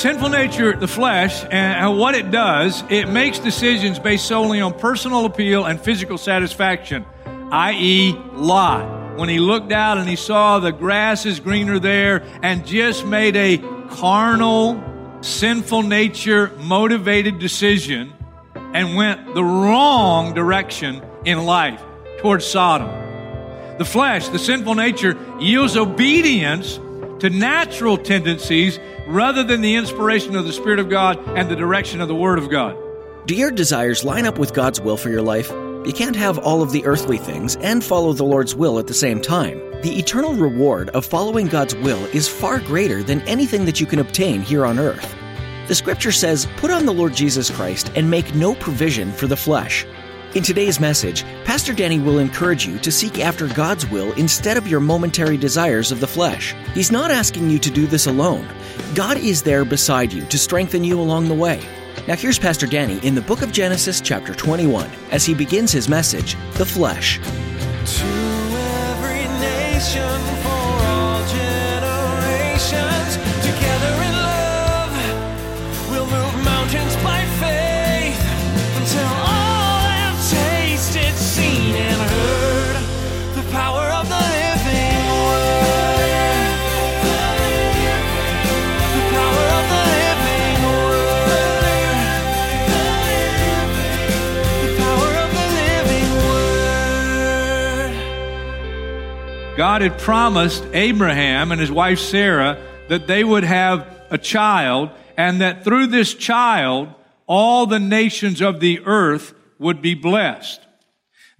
Sinful nature, the flesh, and what it does, it makes decisions based solely on personal appeal and physical satisfaction, i.e., Lot. When he looked out and he saw the grass is greener there and just made a carnal, sinful nature motivated decision and went the wrong direction in life towards Sodom. The flesh, the sinful nature, yields obedience to natural tendencies rather than the inspiration of the Spirit of God and the direction of the Word of God. Do your desires line up with God's will for your life? You can't have all of the earthly things and follow the Lord's will at the same time. The eternal reward of following God's will is far greater than anything that you can obtain here on earth. The scripture says, Put on the Lord Jesus Christ and make no provision for the flesh. In today's message, Pastor Danny will encourage you to seek after God's will instead of your momentary desires of the flesh. He's not asking you to do this alone. God is there beside you to strengthen you along the way. Now, here's Pastor Danny in the book of Genesis, chapter 21, as he begins his message, The Flesh. God had promised Abraham and his wife Sarah that they would have a child and that through this child, all the nations of the earth would be blessed.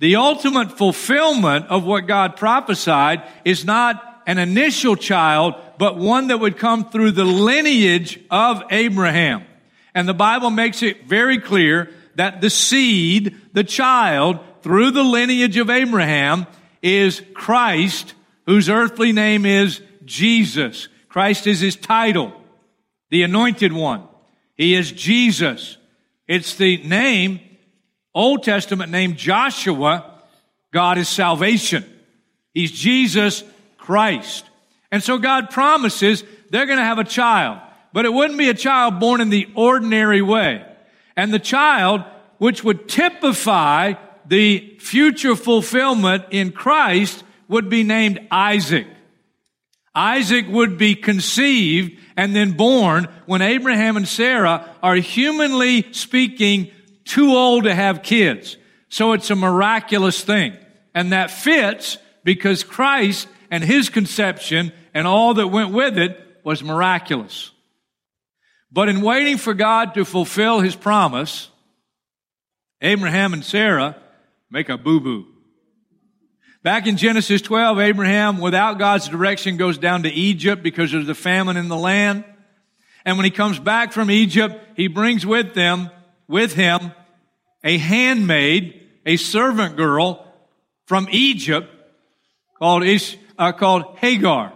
The ultimate fulfillment of what God prophesied is not an initial child, but one that would come through the lineage of Abraham. And the Bible makes it very clear that the seed, the child, through the lineage of Abraham is Christ, whose earthly name is Jesus. Christ is his title, the anointed one. He is Jesus. It's the name, Old Testament name Joshua. God is salvation. He's Jesus Christ. And so God promises they're going to have a child, but it wouldn't be a child born in the ordinary way. And the child, which would typify the future fulfillment in Christ, would be named Isaac. Isaac would be conceived and then born when Abraham and Sarah are humanly speaking too old to have kids. So it's a miraculous thing. And that fits because Christ and his conception and all that went with it was miraculous. But in waiting for God to fulfill his promise, Abraham and Sarah make a boo boo. Back in Genesis 12, Abraham, without God's direction, goes down to Egypt because there's a famine in the land. And when he comes back from Egypt, he brings with them, with him, a handmaid, a servant girl from Egypt called Ish, uh, called Hagar.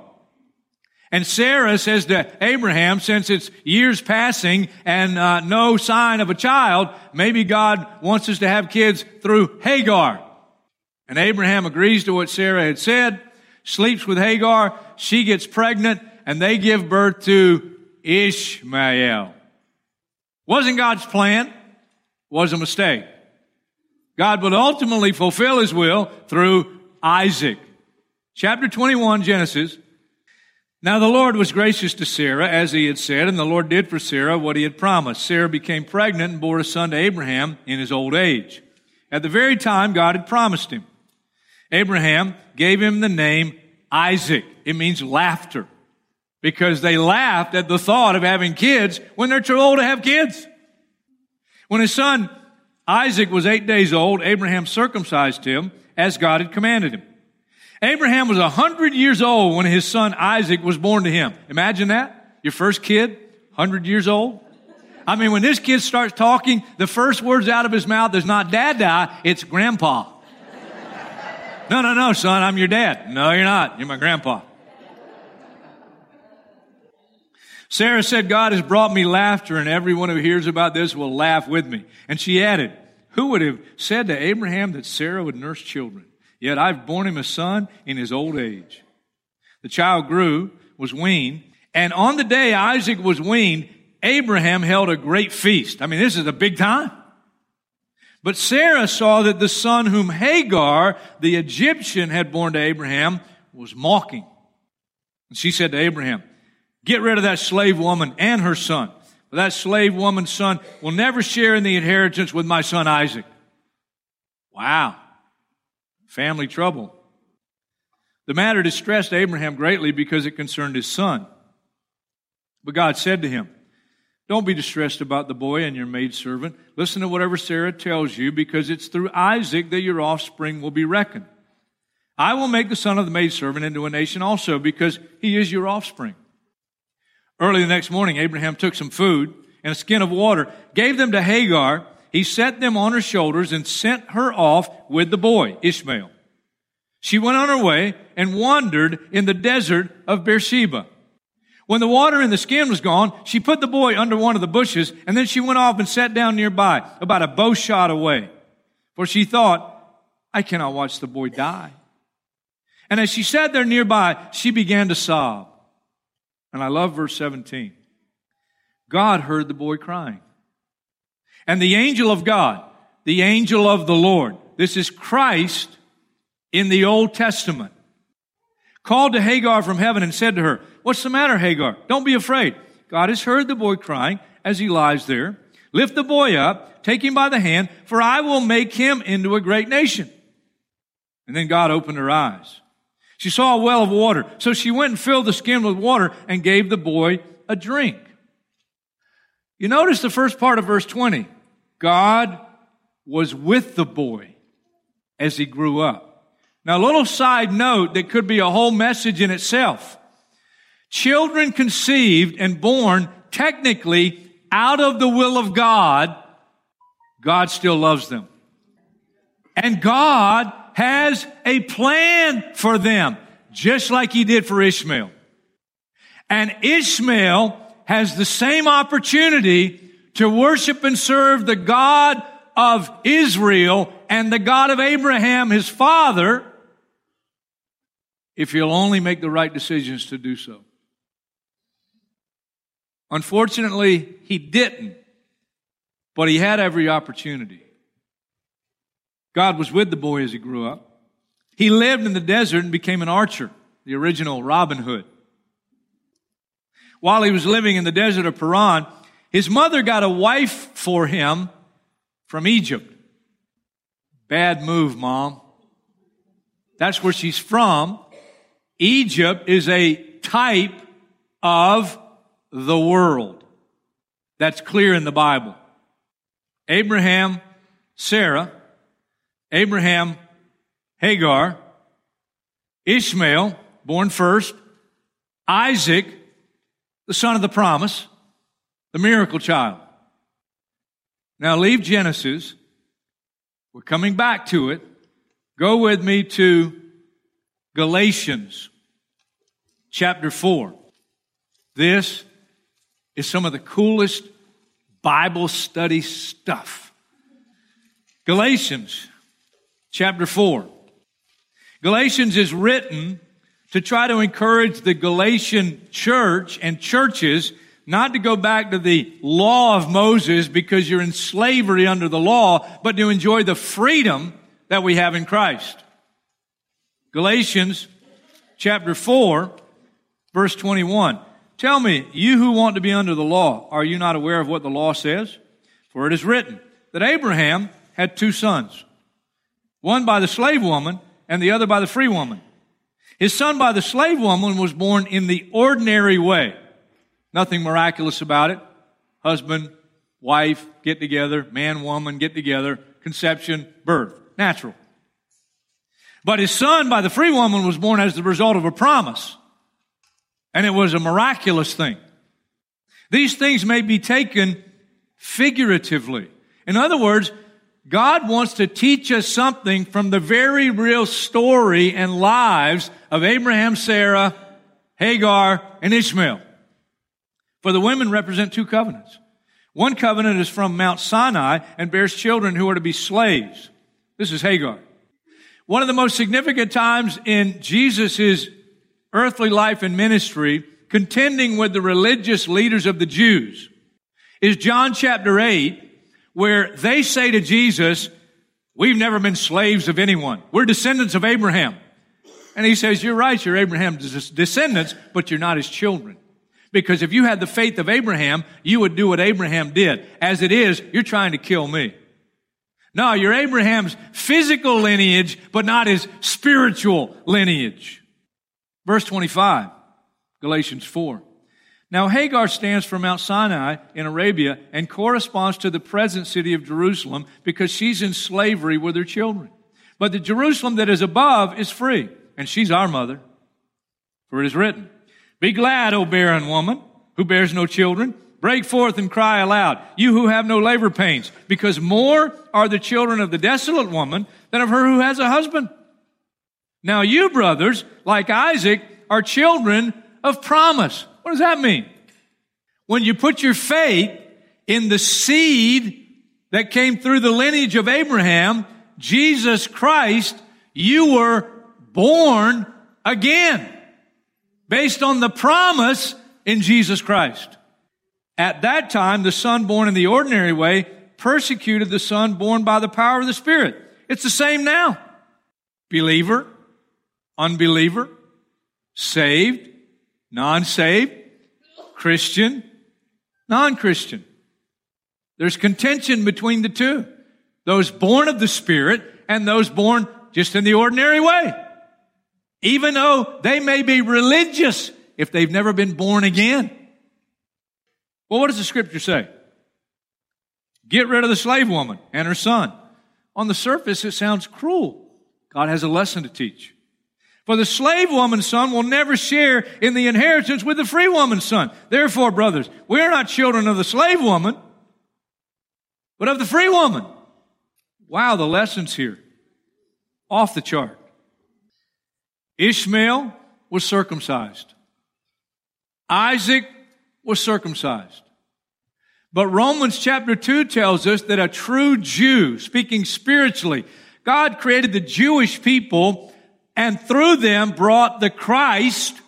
And Sarah says to Abraham, since it's years passing and uh, no sign of a child, maybe God wants us to have kids through Hagar. And Abraham agrees to what Sarah had said, sleeps with Hagar, she gets pregnant, and they give birth to Ishmael. Wasn't God's plan, was a mistake. God would ultimately fulfill his will through Isaac. Chapter 21, Genesis. Now the Lord was gracious to Sarah, as he had said, and the Lord did for Sarah what he had promised. Sarah became pregnant and bore a son to Abraham in his old age. At the very time God had promised him. Abraham gave him the name Isaac. It means laughter. Because they laughed at the thought of having kids when they're too old to have kids. When his son Isaac was eight days old, Abraham circumcised him as God had commanded him. Abraham was a hundred years old when his son Isaac was born to him. Imagine that. Your first kid, hundred years old. I mean, when this kid starts talking, the first words out of his mouth is not dada, it's grandpa. no, no, no, son, I'm your dad. No, you're not. You're my grandpa. Sarah said, God has brought me laughter and everyone who hears about this will laugh with me. And she added, who would have said to Abraham that Sarah would nurse children? Yet I've borne him a son in his old age. The child grew, was weaned, and on the day Isaac was weaned, Abraham held a great feast. I mean, this is a big time. But Sarah saw that the son whom Hagar, the Egyptian, had borne to Abraham was mocking. And she said to Abraham, Get rid of that slave woman and her son. For that slave woman's son will never share in the inheritance with my son Isaac. Wow. Family trouble. The matter distressed Abraham greatly because it concerned his son. But God said to him, Don't be distressed about the boy and your maidservant. Listen to whatever Sarah tells you, because it's through Isaac that your offspring will be reckoned. I will make the son of the maidservant into a nation also, because he is your offspring. Early the next morning, Abraham took some food and a skin of water, gave them to Hagar. He set them on her shoulders and sent her off with the boy, Ishmael. She went on her way and wandered in the desert of Beersheba. When the water in the skin was gone, she put the boy under one of the bushes, and then she went off and sat down nearby, about a bow shot away. For she thought, I cannot watch the boy die. And as she sat there nearby, she began to sob. And I love verse 17. God heard the boy crying. And the angel of God, the angel of the Lord, this is Christ in the Old Testament, called to Hagar from heaven and said to her, What's the matter, Hagar? Don't be afraid. God has heard the boy crying as he lies there. Lift the boy up, take him by the hand, for I will make him into a great nation. And then God opened her eyes. She saw a well of water. So she went and filled the skin with water and gave the boy a drink. You notice the first part of verse 20. God was with the boy as he grew up. Now, a little side note that could be a whole message in itself. Children conceived and born technically out of the will of God, God still loves them. And God has a plan for them, just like he did for Ishmael. And Ishmael has the same opportunity to worship and serve the God of Israel and the God of Abraham, his father, if he'll only make the right decisions to do so. Unfortunately, he didn't, but he had every opportunity. God was with the boy as he grew up. He lived in the desert and became an archer, the original Robin Hood. While he was living in the desert of Paran, his mother got a wife for him from Egypt. Bad move, mom. That's where she's from. Egypt is a type of the world. That's clear in the Bible. Abraham, Sarah, Abraham, Hagar, Ishmael, born first, Isaac, the son of the promise, the miracle child. Now leave Genesis. We're coming back to it. Go with me to Galatians chapter 4. This is some of the coolest Bible study stuff. Galatians chapter 4. Galatians is written to try to encourage the Galatian church and churches not to go back to the law of Moses because you're in slavery under the law, but to enjoy the freedom that we have in Christ. Galatians chapter 4, verse 21. Tell me, you who want to be under the law, are you not aware of what the law says? For it is written that Abraham had two sons one by the slave woman and the other by the free woman. His son by the slave woman was born in the ordinary way. Nothing miraculous about it. Husband, wife, get together, man, woman, get together, conception, birth. Natural. But his son by the free woman was born as the result of a promise. And it was a miraculous thing. These things may be taken figuratively. In other words, God wants to teach us something from the very real story and lives of Abraham, Sarah, Hagar, and Ishmael. For the women represent two covenants. One covenant is from Mount Sinai and bears children who are to be slaves. This is Hagar. One of the most significant times in Jesus' earthly life and ministry, contending with the religious leaders of the Jews, is John chapter 8, where they say to Jesus, We've never been slaves of anyone. We're descendants of Abraham. And he says, You're right, you're Abraham's descendants, but you're not his children. Because if you had the faith of Abraham, you would do what Abraham did. As it is, you're trying to kill me. No, you're Abraham's physical lineage, but not his spiritual lineage. Verse 25, Galatians 4. Now Hagar stands for Mount Sinai in Arabia and corresponds to the present city of Jerusalem because she's in slavery with her children. But the Jerusalem that is above is free, and she's our mother. For it is written, Be glad, O barren woman, who bears no children. Break forth and cry aloud, you who have no labor pains, because more are the children of the desolate woman than of her who has a husband. Now you, brothers, like Isaac, are children of promise. What does that mean? When you put your faith in the seed that came through the lineage of Abraham, Jesus Christ, you were born again based on the promise in Jesus Christ. At that time, the son born in the ordinary way persecuted the son born by the power of the Spirit. It's the same now. Believer, unbeliever, saved, non-saved, Christian, non-Christian. There's contention between the two. Those born of the Spirit and those born just in the ordinary way. Even though they may be religious if they've never been born again. Well, what does the scripture say? Get rid of the slave woman and her son. On the surface, it sounds cruel. God has a lesson to teach. For the slave woman's son will never share in the inheritance with the free woman's son. Therefore, brothers, we are not children of the slave woman, but of the free woman. Wow, the lessons here. Off the chart. Ishmael was circumcised. Isaac was circumcised. But Romans chapter 2 tells us that a true Jew, speaking spiritually, God created the Jewish people and through them brought the Christ,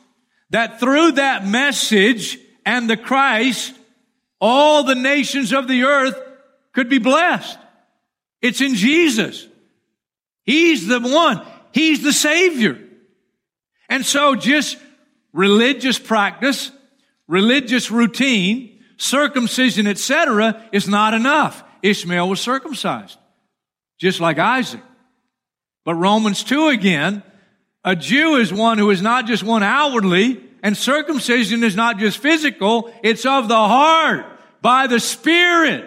that through that message and the Christ, all the nations of the earth could be blessed. It's in Jesus. He's the one. He's the Savior. And so just religious practice, religious routine, circumcision, etc., is not enough. Ishmael was circumcised, just like Isaac. But Romans 2 again a Jew is one who is not just one outwardly, and circumcision is not just physical, it's of the heart, by the Spirit.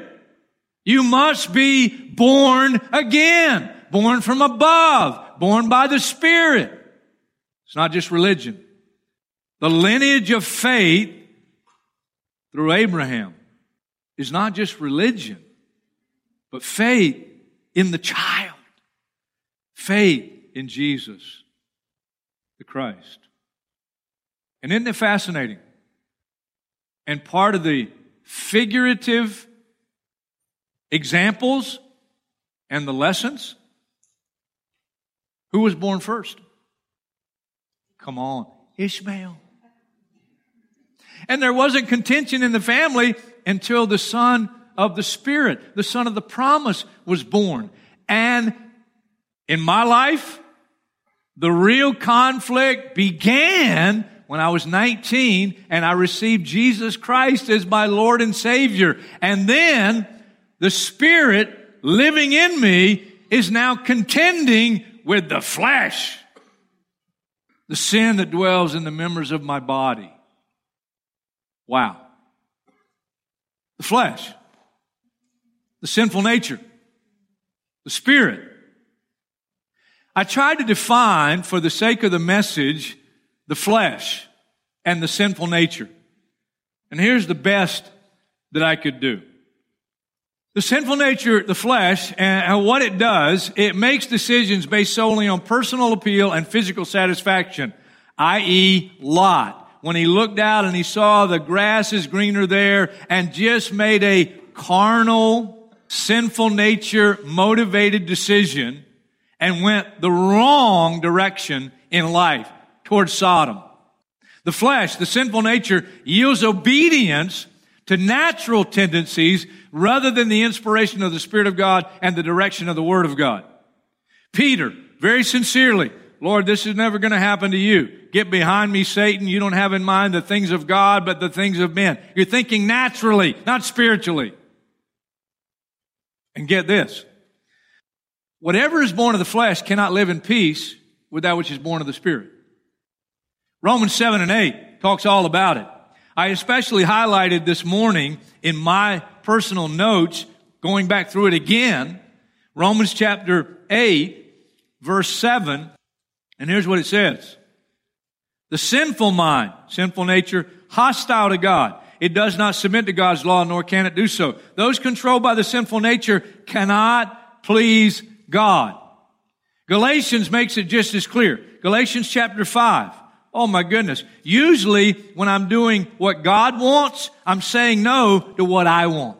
You must be born again, born from above, born by the Spirit. It's not just religion. The lineage of faith through Abraham is not just religion, but faith in the child, faith in Jesus the Christ. And isn't it fascinating? And part of the figurative examples and the lessons, who was born first? Come on, Ishmael. And there wasn't contention in the family until the son of the Spirit, the son of the promise was born. And in my life, the real conflict began when I was 19 and I received Jesus Christ as my Lord and Savior. And then the Spirit living in me is now contending with the flesh, the sin that dwells in the members of my body. Wow. The flesh, the sinful nature, the Spirit. I tried to define, for the sake of the message, the flesh and the sinful nature. And here's the best that I could do. The sinful nature, the flesh, and what it does, it makes decisions based solely on personal appeal and physical satisfaction, i.e., Lot. When he looked out and he saw the grass is greener there and just made a carnal, sinful nature motivated decision and went the wrong direction in life towards Sodom. The flesh, the sinful nature, yields obedience to natural tendencies rather than the inspiration of the Spirit of God and the direction of the Word of God. Peter, very sincerely, Lord, this is never going to happen to you. Get behind me, Satan. You don't have in mind the things of God, but the things of men. You're thinking naturally, not spiritually. And get this. Whatever is born of the flesh cannot live in peace with that which is born of the Spirit. Romans 7 and 8 talks all about it. I especially highlighted this morning in my personal notes, going back through it again, Romans chapter 8, verse 7, and here's what it says. The sinful mind, sinful nature, hostile to God. It does not submit to God's law, nor can it do so. Those controlled by the sinful nature cannot please God. Galatians makes it just as clear. Galatians chapter 5. Oh my goodness. Usually when I'm doing what God wants, I'm saying no to what I want.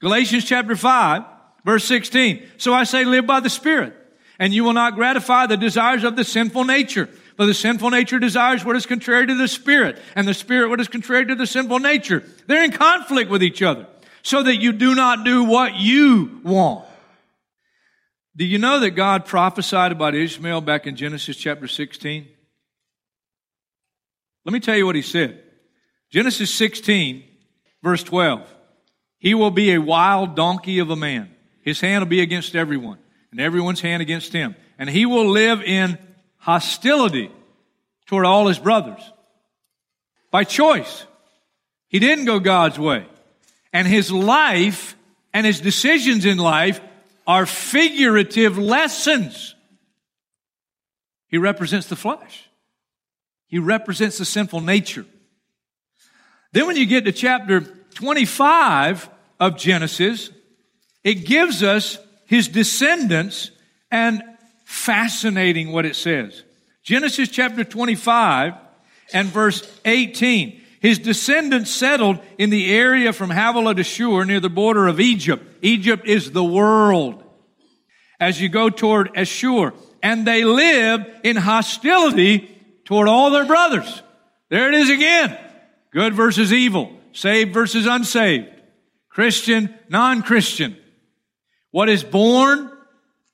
Galatians chapter 5, verse 16. So I say live by the Spirit, and you will not gratify the desires of the sinful nature. For the sinful nature desires what is contrary to the Spirit, and the Spirit what is contrary to the sinful nature. They're in conflict with each other, so that you do not do what you want. Do you know that God prophesied about Ishmael back in Genesis chapter 16? Let me tell you what he said. Genesis 16, verse 12. He will be a wild donkey of a man. His hand will be against everyone, and everyone's hand against him. And he will live in hostility toward all his brothers. By choice. He didn't go God's way. And his life and his decisions in life are figurative lessons. He represents the flesh. He represents the sinful nature. Then when you get to chapter 25 of Genesis, it gives us his descendants and fascinating what it says. Genesis chapter 25 and verse 18. His descendants settled in the area from Havilah to Shur near the border of Egypt. Egypt is the world. As you go toward Ashur. And they lived in hostility toward all their brothers. There it is again. Good versus evil. Saved versus unsaved. Christian, non-Christian. What is born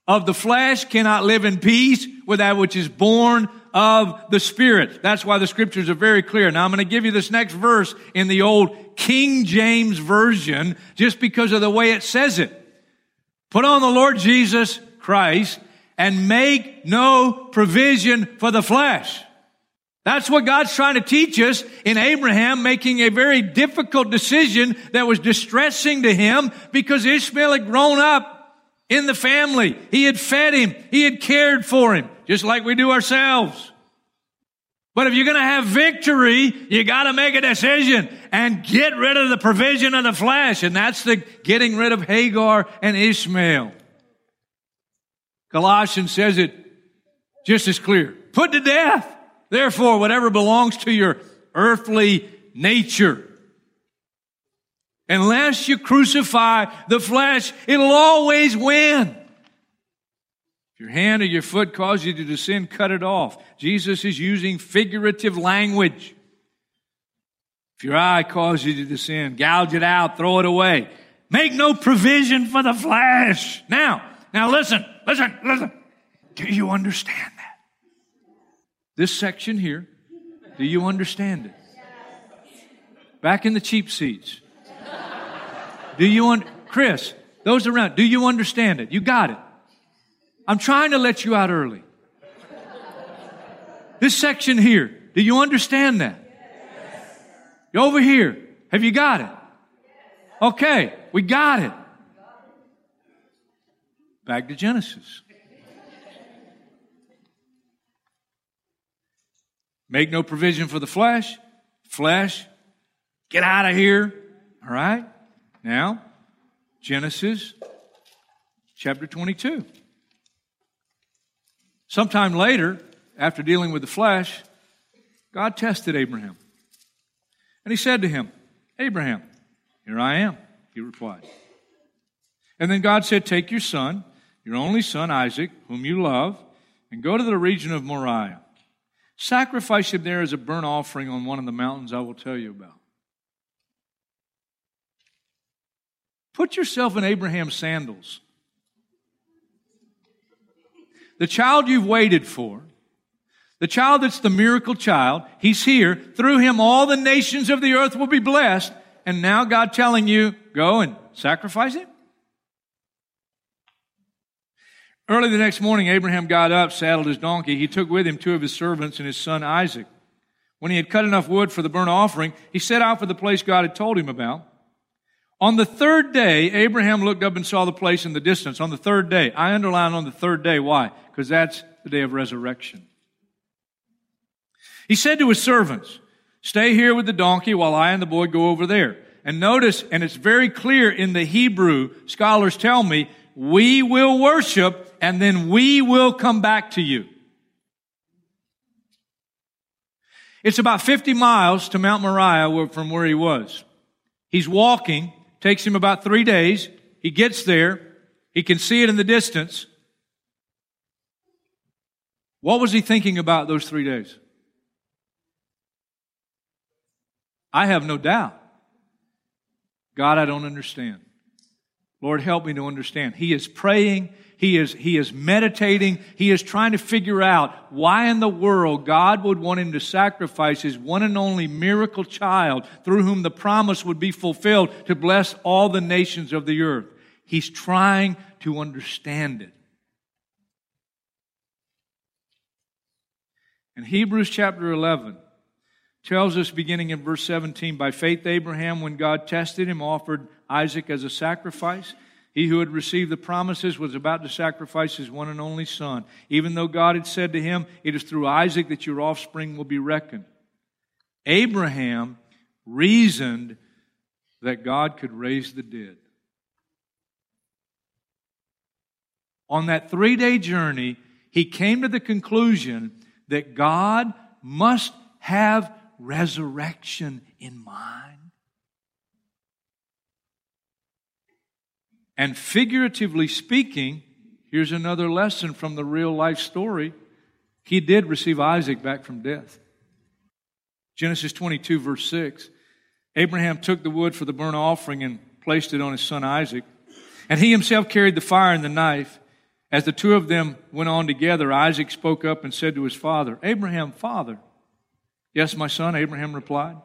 of the flesh cannot live in peace with that which is born of the Spirit. That's why the scriptures are very clear. Now I'm going to give you this next verse in the old King James Version just because of the way it says it. Put on the Lord Jesus Christ and make no provision for the flesh. That's what God's trying to teach us in Abraham making a very difficult decision that was distressing to him because Ishmael had grown up in the family. He had fed him. He had cared for him, just like we do ourselves. But if you're going to have victory, you got to make a decision and get rid of the provision of the flesh. And that's the getting rid of Hagar and Ishmael. Colossians says it just as clear. Put to death Therefore, whatever belongs to your earthly nature, unless you crucify the flesh, it'll always win. If your hand or your foot causes you to sin, cut it off. Jesus is using figurative language. If your eye causes you to sin, gouge it out, throw it away. Make no provision for the flesh. Now, now listen, listen, listen. Do you understand? This section here, do you understand it? Back in the cheap seats. Do you, un- Chris, those around, do you understand it? You got it. I'm trying to let you out early. This section here, do you understand that? you over here, have you got it? Okay, we got it. Back to Genesis. Make no provision for the flesh. Flesh, get out of here. All right? Now, Genesis chapter 22. Sometime later, after dealing with the flesh, God tested Abraham. And he said to him, Abraham, here I am, he replied. And then God said, Take your son, your only son Isaac, whom you love, and go to the region of Moriah. Sacrifice him there as a burnt offering on one of the mountains I will tell you about. Put yourself in Abraham's sandals. The child you've waited for, the child that's the miracle child, he's here. Through him, all the nations of the earth will be blessed. And now God telling you, go and sacrifice him? Early the next morning, Abraham got up, saddled his donkey. He took with him two of his servants and his son Isaac. When he had cut enough wood for the burnt offering, he set out for the place God had told him about. On the third day, Abraham looked up and saw the place in the distance. On the third day. I underline on the third day. Why? Because that's the day of resurrection. He said to his servants, Stay here with the donkey while I and the boy go over there. And notice, and it's very clear in the Hebrew, scholars tell me, we will worship and then we will come back to you. It's about 50 miles to Mount Moriah from where he was. He's walking, takes him about three days. He gets there. He can see it in the distance. What was he thinking about those three days? I have no doubt. God, I don't understand. Lord, help me to understand. He is praying. He is, he is meditating. He is trying to figure out why in the world God would want him to sacrifice his one and only miracle child through whom the promise would be fulfilled to bless all the nations of the earth. He's trying to understand it. In Hebrews chapter 11, tells us beginning in verse 17 by faith abraham when god tested him offered isaac as a sacrifice. He who had received the promises was about to sacrifice his one and only son. Even though god had said to him it is through isaac that your offspring will be reckoned abraham reasoned that god could raise the dead. On that three day journey he came to the conclusion that god must have resurrection in mind. And figuratively speaking, here's another lesson from the real life story. He did receive Isaac back from death. Genesis 22, verse 6. Abraham took the wood for the burnt offering and placed it on his son Isaac. And he himself carried the fire and the knife. As the two of them went on together, Isaac spoke up and said to his father, Abraham, father. Yes, my son, Abraham replied.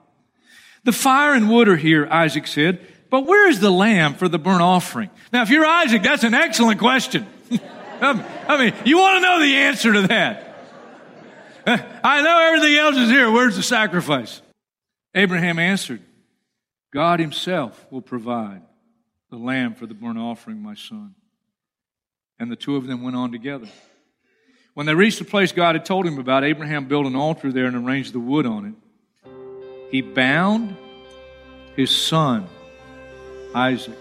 The fire and wood are here, Isaac said, but where is the lamb for the burnt offering? Now, if you're Isaac, that's an excellent question. Um, I mean, you want to know the answer to that. I know everything else is here. Where's the sacrifice? Abraham answered, God himself will provide the lamb for the burnt offering, my son. And the two of them went on together. When they reached the place God had told him about, Abraham built an altar there and arranged the wood on it. He bound his son, Isaac.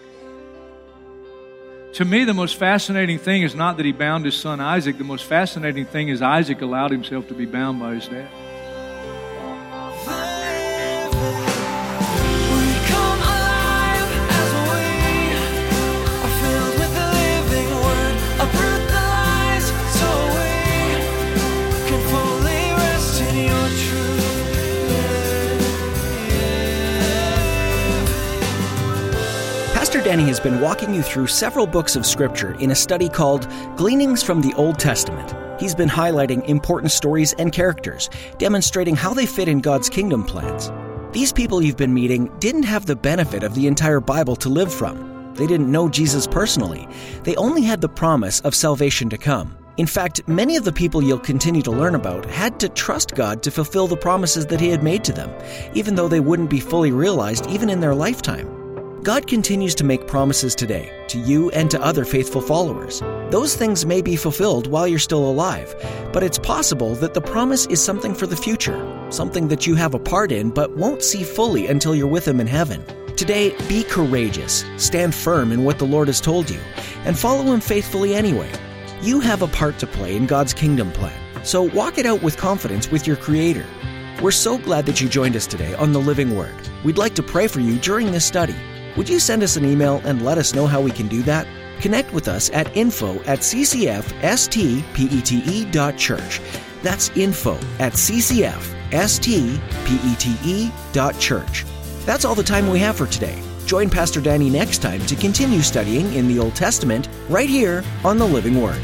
To me, the most fascinating thing is not that he bound his son Isaac. The most fascinating thing is Isaac allowed himself to be bound by his dad. Pastor Danny has been walking you through several books of Scripture in a study called Gleanings from the Old Testament. He's been highlighting important stories and characters, demonstrating how they fit in God's kingdom plans. These people you've been meeting didn't have the benefit of the entire Bible to live from. They didn't know Jesus personally. They only had the promise of salvation to come. In fact, many of the people you'll continue to learn about had to trust God to fulfill the promises that He had made to them, even though they wouldn't be fully realized even in their lifetime. God continues to make promises today to you and to other faithful followers. Those things may be fulfilled while you're still alive, but it's possible that the promise is something for the future, something that you have a part in but won't see fully until you're with Him in heaven. Today, be courageous, stand firm in what the Lord has told you, and follow Him faithfully anyway. You have a part to play in God's kingdom plan, so walk it out with confidence with your Creator. We're so glad that you joined us today on The Living Word. We'd like to pray for you during this study. Would you send us an email and let us know how we can do that? Connect with us at info at ccfstpete.church. That's info at ccfstpete.church. That's all the time we have for today. Join Pastor Danny next time to continue studying in the Old Testament right here on the Living Word.